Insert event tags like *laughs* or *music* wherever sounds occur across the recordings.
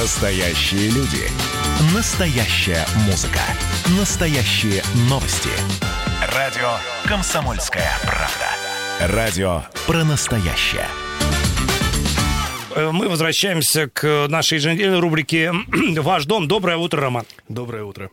Настоящие люди. Настоящая музыка. Настоящие новости. Радио «Комсомольская правда». Радио про настоящее. Э, Мы возвращаемся к нашей еженедельной рубрике «Ваш дом». Доброе утро, Роман. Доброе утро.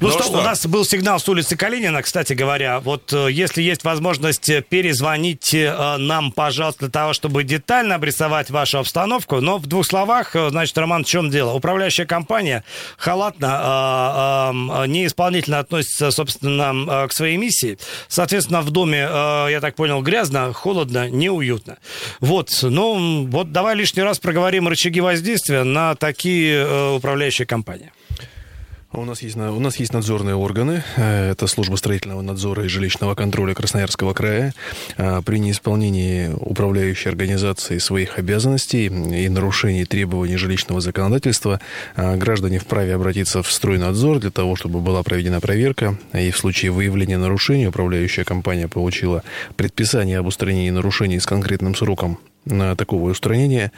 Ну, Ну что, что? у нас был сигнал с улицы Калинина, кстати говоря. Вот э, если есть возможность э, перезвонить э, нам, пожалуйста, для того, чтобы детально обрисовать вашу обстановку. Но в двух словах, значит, Роман, в чем дело? Управляющая компания халатно, неисполнительно относится, собственно, к своей миссии. Соответственно, в доме, я так понял, грязно, холодно, неуютно. Вот, ну, вот давай лишний раз проговорим рычаги воздействия на такие управляющие компании. У нас есть, у нас есть надзорные органы. Э, Это служба строительного надзора и жилищного контроля Красноярского края. Э, При неисполнении управляющей организации своих обязанностей и нарушении требований жилищного законодательства э, граждане вправе обратиться в стройнадзор для того, чтобы была проведена проверка. И в случае выявления нарушений управляющая компания получила предписание об устранении нарушений с конкретным сроком такого устранения.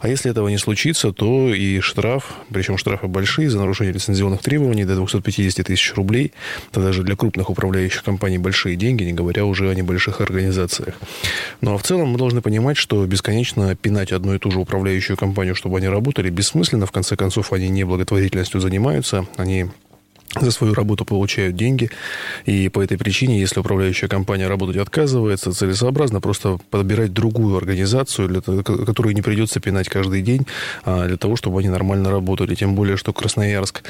А если этого не случится, то и штраф, причем штрафы большие за нарушение лицензионных требований до 250 тысяч рублей. Это даже для крупных управляющих компаний большие деньги, не говоря уже о небольших организациях. Ну а в целом мы должны понимать, что бесконечно пинать одну и ту же управляющую компанию, чтобы они работали, бессмысленно. В конце концов, они не благотворительностью занимаются, они за свою работу получают деньги. И по этой причине, если управляющая компания работать отказывается, целесообразно просто подбирать другую организацию, для которую не придется пинать каждый день, а, для того, чтобы они нормально работали. Тем более, что Красноярск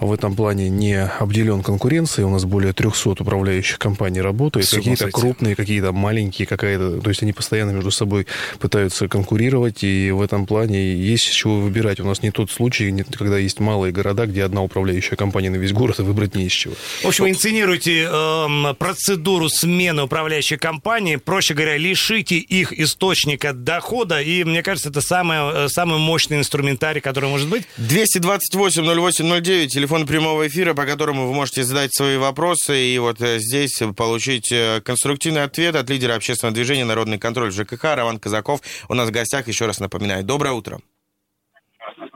в этом плане не обделен конкуренцией. У нас более 300 управляющих компаний работает. Какие-то крупные, какие-то маленькие, какая-то... То есть они постоянно между собой пытаются конкурировать, и в этом плане есть с чего выбирать. У нас не тот случай, когда есть малые города, где одна управляющая компания на весь город, и выбрать не из чего. В общем, инсценируйте эм, процедуру смены управляющей компании, проще говоря, лишите их источника дохода, и мне кажется, это самый, самый мощный инструментарий, который может быть. 228-08-09, телефон прямого эфира, по которому вы можете задать свои вопросы и вот э, здесь получить э, конструктивный ответ от лидера общественного движения «Народный контроль» ЖКХ Роман Казаков. У нас в гостях, еще раз напоминаю, доброе утро.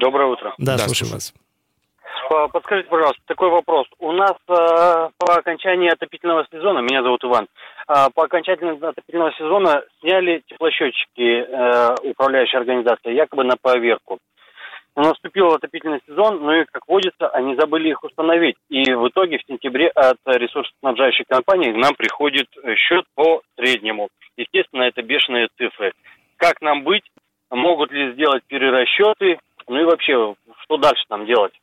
Доброе утро. Да, Да, слушаю слушаю. вас. По- Подскажите, пожалуйста, такой вопрос. У нас э, по окончании отопительного сезона, меня зовут Иван, э, по окончании отопительного сезона сняли теплосчетчики э, управляющей организации, якобы на поверку. Но наступил отопительный сезон, ну и, как водится, они забыли их установить. И в итоге в сентябре от ресурсоснабжающей компании нам приходит э, счет по среднему. Естественно, это бешеные цифры. Как нам быть? Могут ли сделать перерасчеты? Ну и вообще, что дальше нам делать?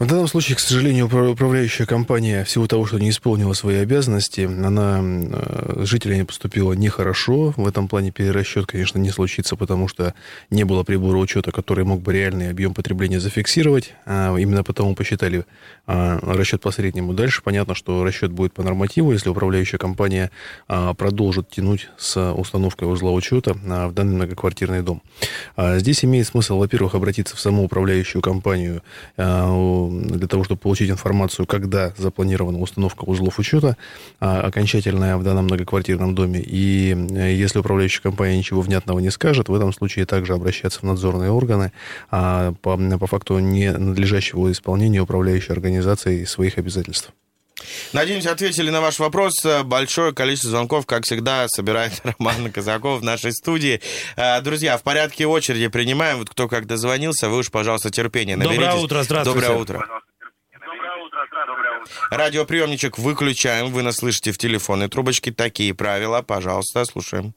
В данном случае, к сожалению, упра- управляющая компания всего того, что не исполнила свои обязанности, она э, жителями поступила нехорошо. В этом плане перерасчет, конечно, не случится, потому что не было прибора учета, который мог бы реальный объем потребления зафиксировать. А именно потому посчитали а, расчет по среднему. Дальше понятно, что расчет будет по нормативу, если управляющая компания а, продолжит тянуть с установкой узла учета в данный многоквартирный дом. А, Здесь имеет смысл, во-первых, обратиться в саму управляющую компанию для того, чтобы получить информацию, когда запланирована установка узлов учета а, окончательная в данном многоквартирном доме. И э, если управляющая компания ничего внятного не скажет, в этом случае также обращаться в надзорные органы а, по, по факту ненадлежащего исполнения управляющей организацией своих обязательств. Надеемся, ответили на ваш вопрос. Большое количество звонков, как всегда, собирает *laughs* Роман Казаков в нашей студии. Э, Друзья, в порядке очереди принимаем. Вот кто как дозвонился, вы уж, пожалуйста, терпение Доброе наберитесь. утро, здравствуйте. Доброе утро. Радиоприемничек выключаем. Вы нас слышите в телефонной трубочке. Такие правила. Пожалуйста, слушаем.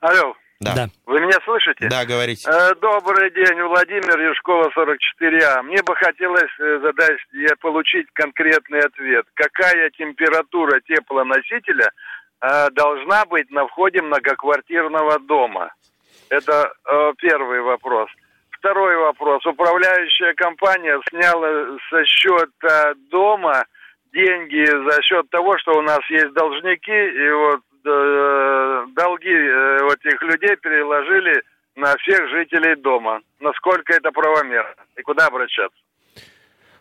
Алло, Да. Да. вы меня слышите? Да, говорите. Э, Добрый день, Владимир Юшкова, 44А. Мне бы хотелось э, задать и получить конкретный ответ. Какая температура теплоносителя э, должна быть на входе многоквартирного дома? Это э, первый вопрос. Второй вопрос. Управляющая компания сняла со счета дома деньги за счет того, что у нас есть должники, и вот э, долги э, вот этих людей переложили на всех жителей дома. Насколько это правомерно? И куда обращаться?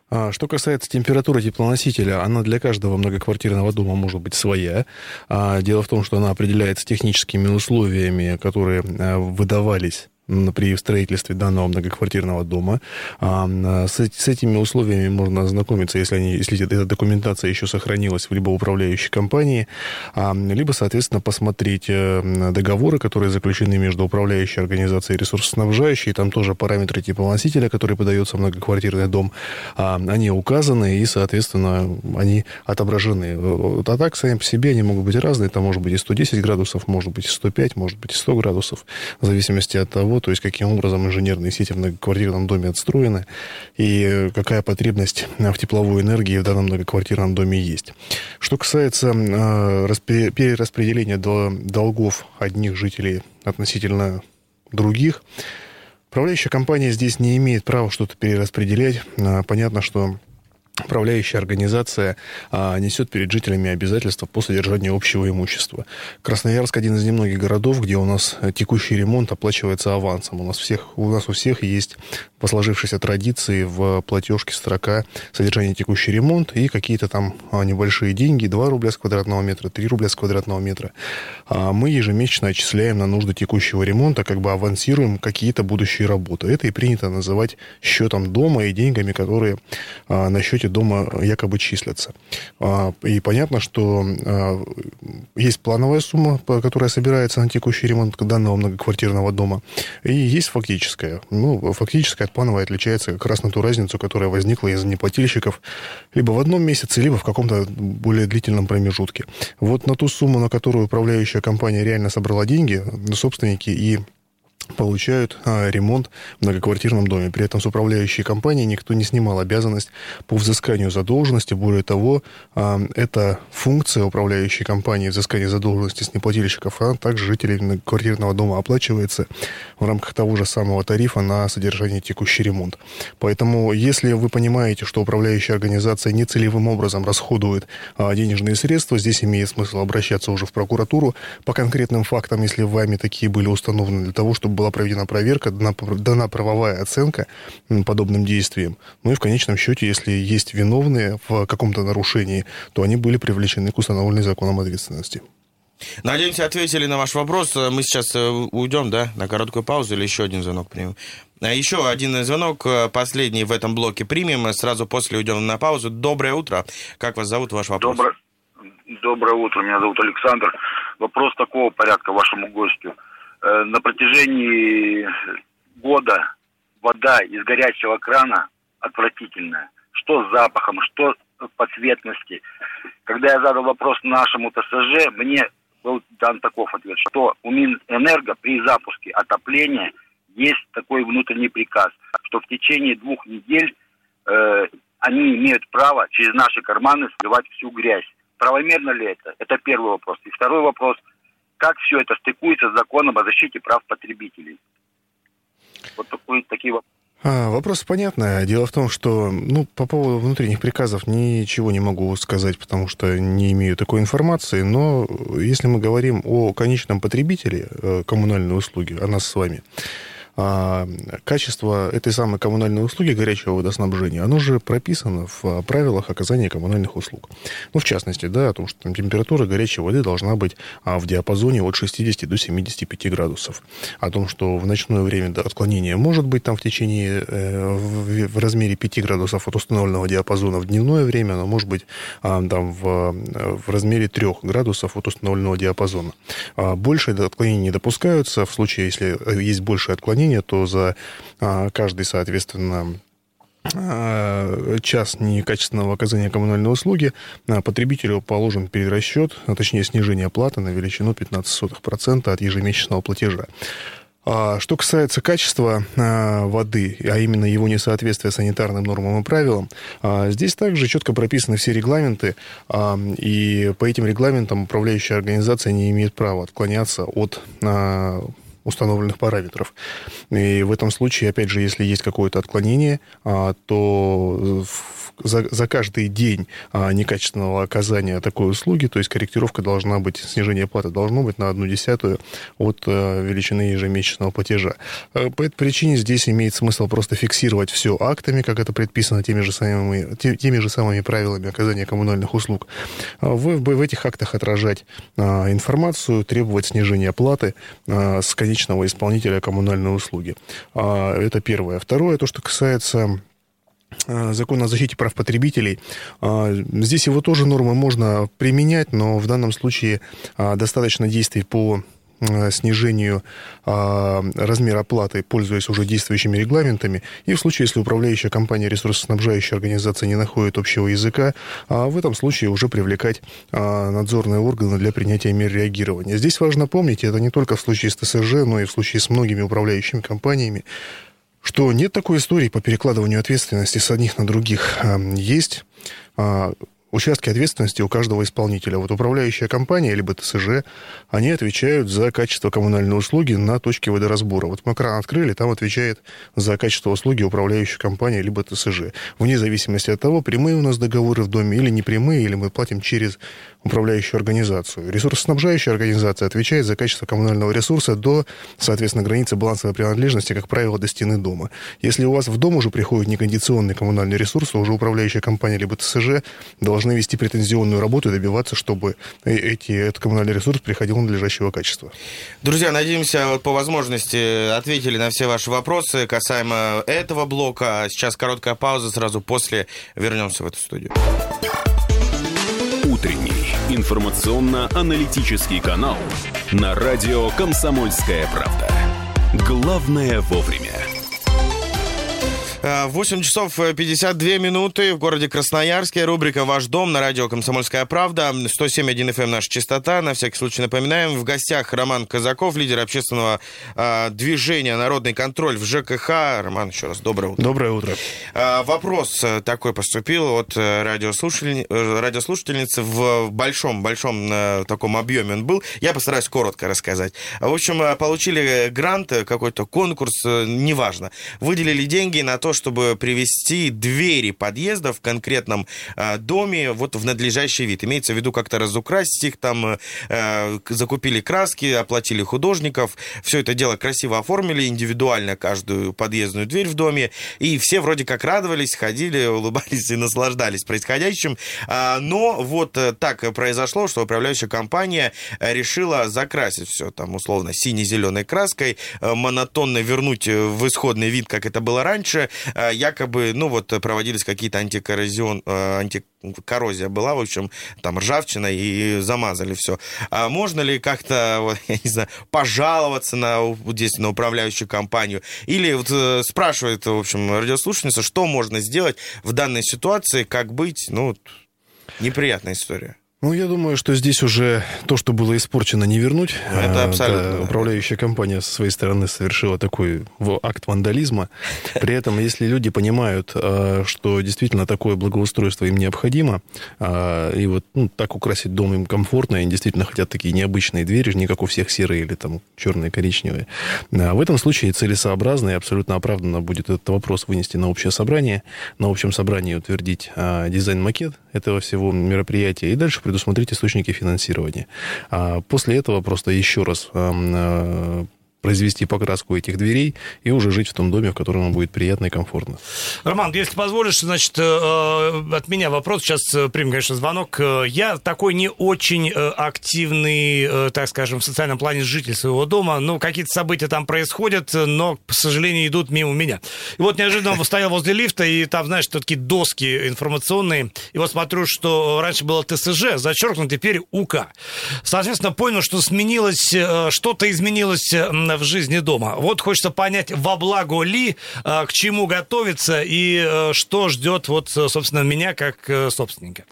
А, Что касается температуры теплоносителя, она для каждого многоквартирного дома может быть своя. А, Дело в том, что она определяется техническими условиями, которые а, выдавались при строительстве данного многоквартирного дома. А, с, с этими условиями можно ознакомиться, если, они, если эта документация еще сохранилась в либо управляющей компании, а, либо, соответственно, посмотреть э, договоры, которые заключены между управляющей организацией и ресурсоснабжающей. Там тоже параметры типа носителя, который подается в многоквартирный дом, а, они указаны и, соответственно, они отображены. А так, сами по себе они могут быть разные. Это может быть и 110 градусов, может быть и 105, может быть и 100 градусов, в зависимости от того, то есть каким образом инженерные сети в многоквартирном доме отстроены и какая потребность в тепловой энергии в данном многоквартирном доме есть. Что касается э, перераспределения долгов одних жителей относительно других, управляющая компания здесь не имеет права что-то перераспределять. Э, понятно, что управляющая организация а, несет перед жителями обязательства по содержанию общего имущества. Красноярск один из немногих городов, где у нас текущий ремонт оплачивается авансом. У нас, всех, у нас у всех есть по сложившейся традиции в платежке строка содержание текущий ремонт и какие-то там а, небольшие деньги, 2 рубля с квадратного метра, 3 рубля с квадратного метра. А мы ежемесячно отчисляем на нужды текущего ремонта, как бы авансируем какие-то будущие работы. Это и принято называть счетом дома и деньгами, которые а, на счете дома якобы числятся. И понятно, что есть плановая сумма, которая собирается на текущий ремонт данного многоквартирного дома, и есть фактическая. Ну, фактическая от плановой отличается как раз на ту разницу, которая возникла из-за неплательщиков либо в одном месяце, либо в каком-то более длительном промежутке. Вот на ту сумму, на которую управляющая компания реально собрала деньги, собственники и получают а, ремонт в многоквартирном доме. При этом с управляющей компанией никто не снимал обязанность по взысканию задолженности. Более того, а, эта функция управляющей компании взыскания задолженности с неплательщиков, а также жителей многоквартирного дома оплачивается в рамках того же самого тарифа на содержание текущий ремонт. Поэтому, если вы понимаете, что управляющая организация нецелевым образом расходует а, денежные средства, здесь имеет смысл обращаться уже в прокуратуру по конкретным фактам, если вами такие были установлены, для того, чтобы была проведена проверка, дана, дана правовая оценка подобным действиям. Ну и в конечном счете, если есть виновные в каком-то нарушении, то они были привлечены к установленной законом ответственности. Надеемся, ответили на ваш вопрос. Мы сейчас э, уйдем, да, на короткую паузу или еще один звонок примем? А еще один звонок, э, последний в этом блоке примем. Сразу после уйдем на паузу. Доброе утро. Как вас зовут, ваш вопрос? Доброе, Доброе утро. Меня зовут Александр. Вопрос такого порядка вашему гостю. Э, на протяжении года вода из горячего крана отвратительная. Что с запахом, что по цветности. Когда я задал вопрос нашему ТСЖ, мне был дан таков ответ, что у Минэнерго при запуске отопления есть такой внутренний приказ, что в течение двух недель э, они имеют право через наши карманы сливать всю грязь. Правомерно ли это? Это первый вопрос. И второй вопрос – как все это стыкуется с законом о защите прав потребителей? Вот такой, такие вопросы. А, вопрос понятный. Дело в том, что ну, по поводу внутренних приказов ничего не могу сказать, потому что не имею такой информации. Но если мы говорим о конечном потребителе э, коммунальной услуги, о нас с вами, качество этой самой коммунальной услуги горячего водоснабжения, оно же прописано в правилах оказания коммунальных услуг. Ну, в частности, да, о том, что температура горячей воды должна быть а, в диапазоне от 60 до 75 градусов. О том, что в ночное время отклонение может быть там в течение, э, в, размере 5 градусов от установленного диапазона в дневное время, оно может быть а, там в, в размере 3 градусов от установленного диапазона. А, больше отклонения не допускаются. В случае, если есть большее отклонение, исполнения, то за а, каждый, соответственно, а, час некачественного оказания коммунальной услуги а, потребителю положен перерасчет, а точнее снижение платы на величину 15% от ежемесячного платежа. Что касается качества воды, а именно его несоответствия санитарным нормам и правилам, здесь также четко прописаны все регламенты, и по этим регламентам управляющая организация не имеет права отклоняться от установленных параметров. И в этом случае, опять же, если есть какое-то отклонение, а, то за, за каждый день а, некачественного оказания такой услуги, то есть корректировка должна быть, снижение платы должно быть на одну десятую от а, величины ежемесячного платежа. По этой причине здесь имеет смысл просто фиксировать все актами, как это предписано теми же самыми, теми же самыми правилами оказания коммунальных услуг. В, в этих актах отражать информацию, требовать снижения платы с конечным различного исполнителя коммунальной услуги. А, это первое. Второе, то, что касается а, закон о защите прав потребителей. А, здесь его тоже нормы можно применять, но в данном случае достаточно действий по снижению а, размера оплаты, пользуясь уже действующими регламентами, и в случае, если управляющая компания, ресурсоснабжающая организация не находит общего языка, а в этом случае уже привлекать а, надзорные органы для принятия мер реагирования. Здесь важно помнить, это не только в случае с ТСЖ, но и в случае с многими управляющими компаниями, что нет такой истории по перекладыванию ответственности с одних на других. Есть участки ответственности у каждого исполнителя. Вот управляющая компания, либо ТСЖ, они отвечают за качество коммунальной услуги на точке водоразбора. Вот мы кран открыли, там отвечает за качество услуги управляющая компания, либо ТСЖ. Вне зависимости от того, прямые у нас договоры в доме или непрямые, или мы платим через управляющую организацию. Ресурсоснабжающая организация отвечает за качество коммунального ресурса до, соответственно, границы балансовой принадлежности, как правило, до стены дома. Если у вас в дом уже приходит некондиционный коммунальный ресурс, то уже управляющая компания либо ТСЖ должны вести претензионную работу и добиваться, чтобы эти, этот коммунальный ресурс приходил надлежащего качества. Друзья, надеемся, вот по возможности ответили на все ваши вопросы касаемо этого блока. Сейчас короткая пауза, сразу после вернемся в эту студию. Утренний информационно-аналитический канал на радио «Комсомольская правда». Главное вовремя. 8 часов 52 минуты в городе Красноярске. Рубрика «Ваш дом» на радио «Комсомольская правда». 107.1 FM эм наша частота. На всякий случай напоминаем. В гостях Роман Казаков, лидер общественного э, движения «Народный контроль» в ЖКХ. Роман, еще раз доброе утро. Доброе утро. Э, вопрос такой поступил от радиослушатель... радиослушательницы в большом-большом э, таком объеме он был. Я постараюсь коротко рассказать. В общем, получили грант, какой-то конкурс, неважно. Выделили деньги на то, чтобы привести двери подъезда в конкретном э, доме вот в надлежащий вид. Имеется в виду как-то разукрасить их, там э, закупили краски, оплатили художников, все это дело красиво оформили, индивидуально каждую подъездную дверь в доме, и все вроде как радовались, ходили, *laughs* улыбались и наслаждались происходящим. А, но вот э, так произошло, что управляющая компания решила закрасить все там условно сине-зеленой краской, э, монотонно вернуть в исходный вид, как это было раньше, Э, якобы, ну вот, проводились какие-то антикоррозион, э, антикоррозия была, в общем, там ржавчина и замазали все. А можно ли как-то, *laughs* вот, я не знаю, пожаловаться на, здесь на управляющую компанию? Или вот э, спрашивает, в общем, радиослушательница, что можно сделать в данной ситуации, как быть, ну, неприятная история. Ну, я думаю, что здесь уже то, что было испорчено, не вернуть. Это а, абсолютно. Да, управляющая компания со своей стороны совершила такой акт вандализма. *laughs* При этом, если люди понимают, а, что действительно такое благоустройство им необходимо, а, и вот ну, так украсить дом им комфортно, и они действительно хотят такие необычные двери, не как у всех серые или там черные, коричневые, в этом случае целесообразно и абсолютно оправданно будет этот вопрос вынести на общее собрание, на общем собрании утвердить дизайн-макет этого всего мероприятия и дальше предусмотреть источники финансирования. А после этого просто еще раз э, произвести покраску этих дверей и уже жить в том доме, в котором вам будет приятно и комфортно. Роман, если позволишь, значит, э, от меня вопрос. Сейчас э, примем, конечно, звонок. Э, я такой не очень активный, так скажем, в социальном плане житель своего дома. Ну, какие-то события там происходят, но, к сожалению, идут мимо меня. И вот неожиданно стоял возле лифта, и там, знаешь, такие доски информационные. И вот смотрю, что раньше было ТСЖ, зачеркнут, теперь УК. Соответственно, понял, что сменилось, что-то изменилось в жизни дома. Вот хочется понять, во благо ли, э, к чему готовиться и э, что ждет, вот, собственно, меня как э, собственника.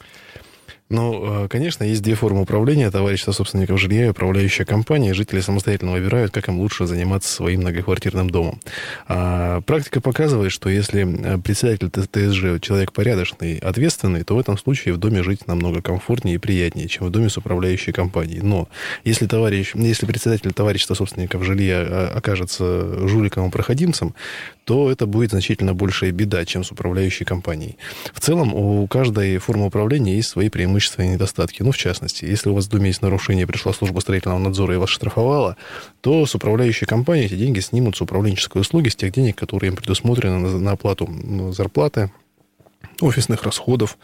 Ну, конечно, есть две формы управления. Товарищество собственников жилья и управляющая компания. Жители самостоятельно выбирают, как им лучше заниматься своим многоквартирным домом. А практика показывает, что если председатель ТСЖ человек порядочный, ответственный, то в этом случае в доме жить намного комфортнее и приятнее, чем в доме с управляющей компанией. Но если, товарищ, если председатель товарищества собственников жилья а, окажется жуликом и проходимцем, то это будет значительно большая беда, чем с управляющей компанией. В целом, у каждой формы управления есть свои преимущества и недостатки. Ну, в частности, если у вас в доме есть нарушение, пришла служба строительного надзора и вас штрафовала, то с управляющей компанией эти деньги снимут с управленческой услуги, с тех денег, которые им предусмотрены на, на оплату зарплаты, офисных расходов,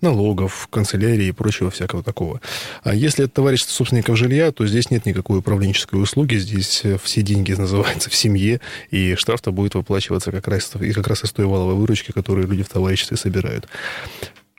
налогов, канцелярии и прочего всякого такого. А если это товарищество собственников жилья, то здесь нет никакой управленческой услуги, здесь все деньги *laughs* называются в семье, и штраф-то будет выплачиваться как раз, и как раз из той валовой выручки, которую люди в товариществе собирают.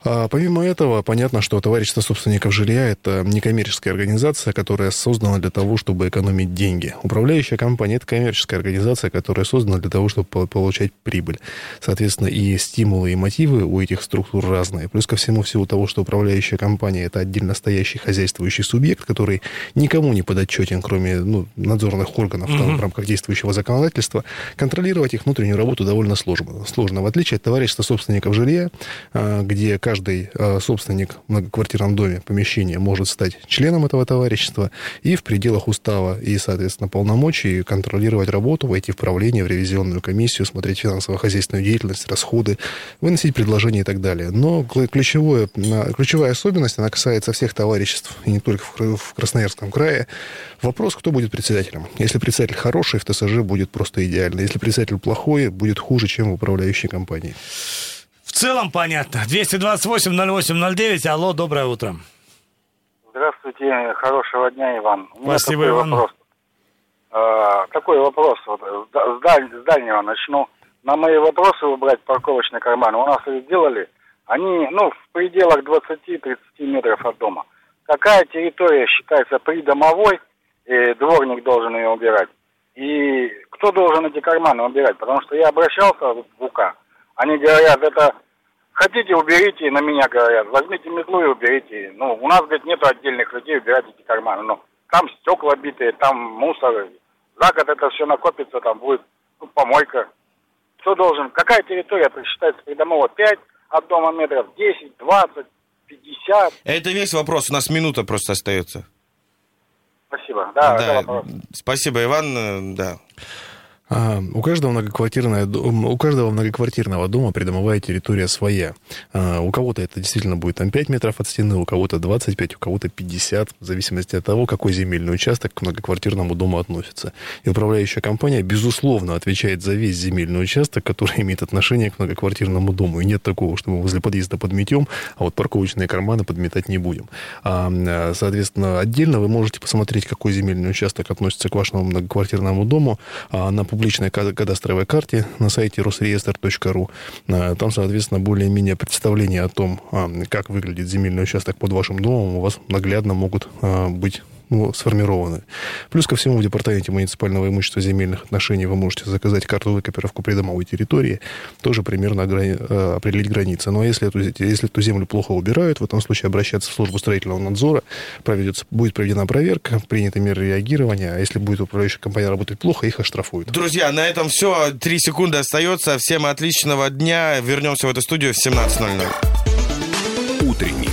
А помимо этого, понятно, что товарищество собственников жилья – это некоммерческая организация, которая создана для того, чтобы экономить деньги. Управляющая компания – это коммерческая организация, которая создана для того, чтобы получать прибыль. Соответственно, и стимулы, и мотивы у этих структур разные. Плюс ко всему, всего того, что управляющая компания – это отдельно стоящий хозяйствующий субъект, который никому не подотчетен, кроме ну, надзорных органов mm-hmm. там, в рамках действующего законодательства, контролировать их внутреннюю работу довольно сложно. сложно. В отличие от товарищества собственников жилья, а, где каждый э, собственник в многоквартирном доме помещения может стать членом этого товарищества и в пределах устава и, соответственно, полномочий контролировать работу, войти в правление, в ревизионную комиссию, смотреть финансово-хозяйственную деятельность, расходы, выносить предложения и так далее. Но ключевое, ключевая особенность, она касается всех товариществ, и не только в Красноярском крае. Вопрос, кто будет председателем. Если председатель хороший, в ТСЖ будет просто идеально. Если председатель плохой, будет хуже, чем в управляющей компании. В целом понятно. 228-08-09. Алло, доброе утро. Здравствуйте, хорошего дня, Иван. У меня Спасибо, такой Иван. Вопрос. А, такой вопрос. Вот, с, даль, с дальнего начну. На мои вопросы убрать парковочные карманы. У нас их сделали. Они, ну, в пределах 20-30 метров от дома. Какая территория считается придомовой, и дворник должен ее убирать? И кто должен эти карманы убирать? Потому что я обращался в УК. Они говорят, это Хотите, уберите, на меня говорят. Возьмите метлу и уберите. Ну, у нас, говорит, нет отдельных людей, убирать эти карманы. Ну, там стекла битые, там мусор. За год это все накопится, там будет ну, помойка. Кто должен? Какая территория считается придомово? 5 от дома метров, 10, 20, 50? Это весь вопрос. У нас минута просто остается. Спасибо. Да, да. Спасибо, Иван. Да. А, у каждого, многоквартирного, у каждого многоквартирного дома придомовая территория своя. А, у кого-то это действительно будет там 5 метров от стены, у кого-то 25, у кого-то 50, в зависимости от того, какой земельный участок к многоквартирному дому относится. И управляющая компания, безусловно, отвечает за весь земельный участок, который *laughs* имеет отношение к многоквартирному дому. И нет такого, что мы возле подъезда подметем, а вот парковочные карманы подметать не будем. А, соответственно, отдельно вы можете посмотреть, какой земельный участок относится к вашему многоквартирному дому на публичной кадастровой карте на сайте росреестр.ру. А, там, соответственно, более-менее представление о том, а, как выглядит земельный участок под вашим домом, у вас наглядно могут а, быть ну, сформированы. Плюс ко всему в Департаменте муниципального имущества земельных отношений вы можете заказать карту выкопировку придомовой территории, тоже примерно грани, э, определить границы. Но если эту, если эту землю плохо убирают, в этом случае обращаться в службу строительного надзора, проведется, будет проведена проверка, приняты меры реагирования, а если будет управляющая компания работать плохо, их оштрафуют. Друзья, на этом все. Три секунды остается. Всем отличного дня. Вернемся в эту студию в 17.00. Утренний